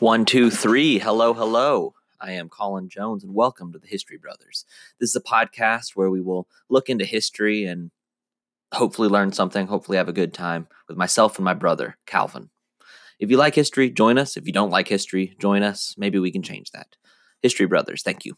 One, two, three. Hello, hello. I am Colin Jones, and welcome to the History Brothers. This is a podcast where we will look into history and hopefully learn something, hopefully have a good time with myself and my brother, Calvin. If you like history, join us. If you don't like history, join us. Maybe we can change that. History Brothers, thank you.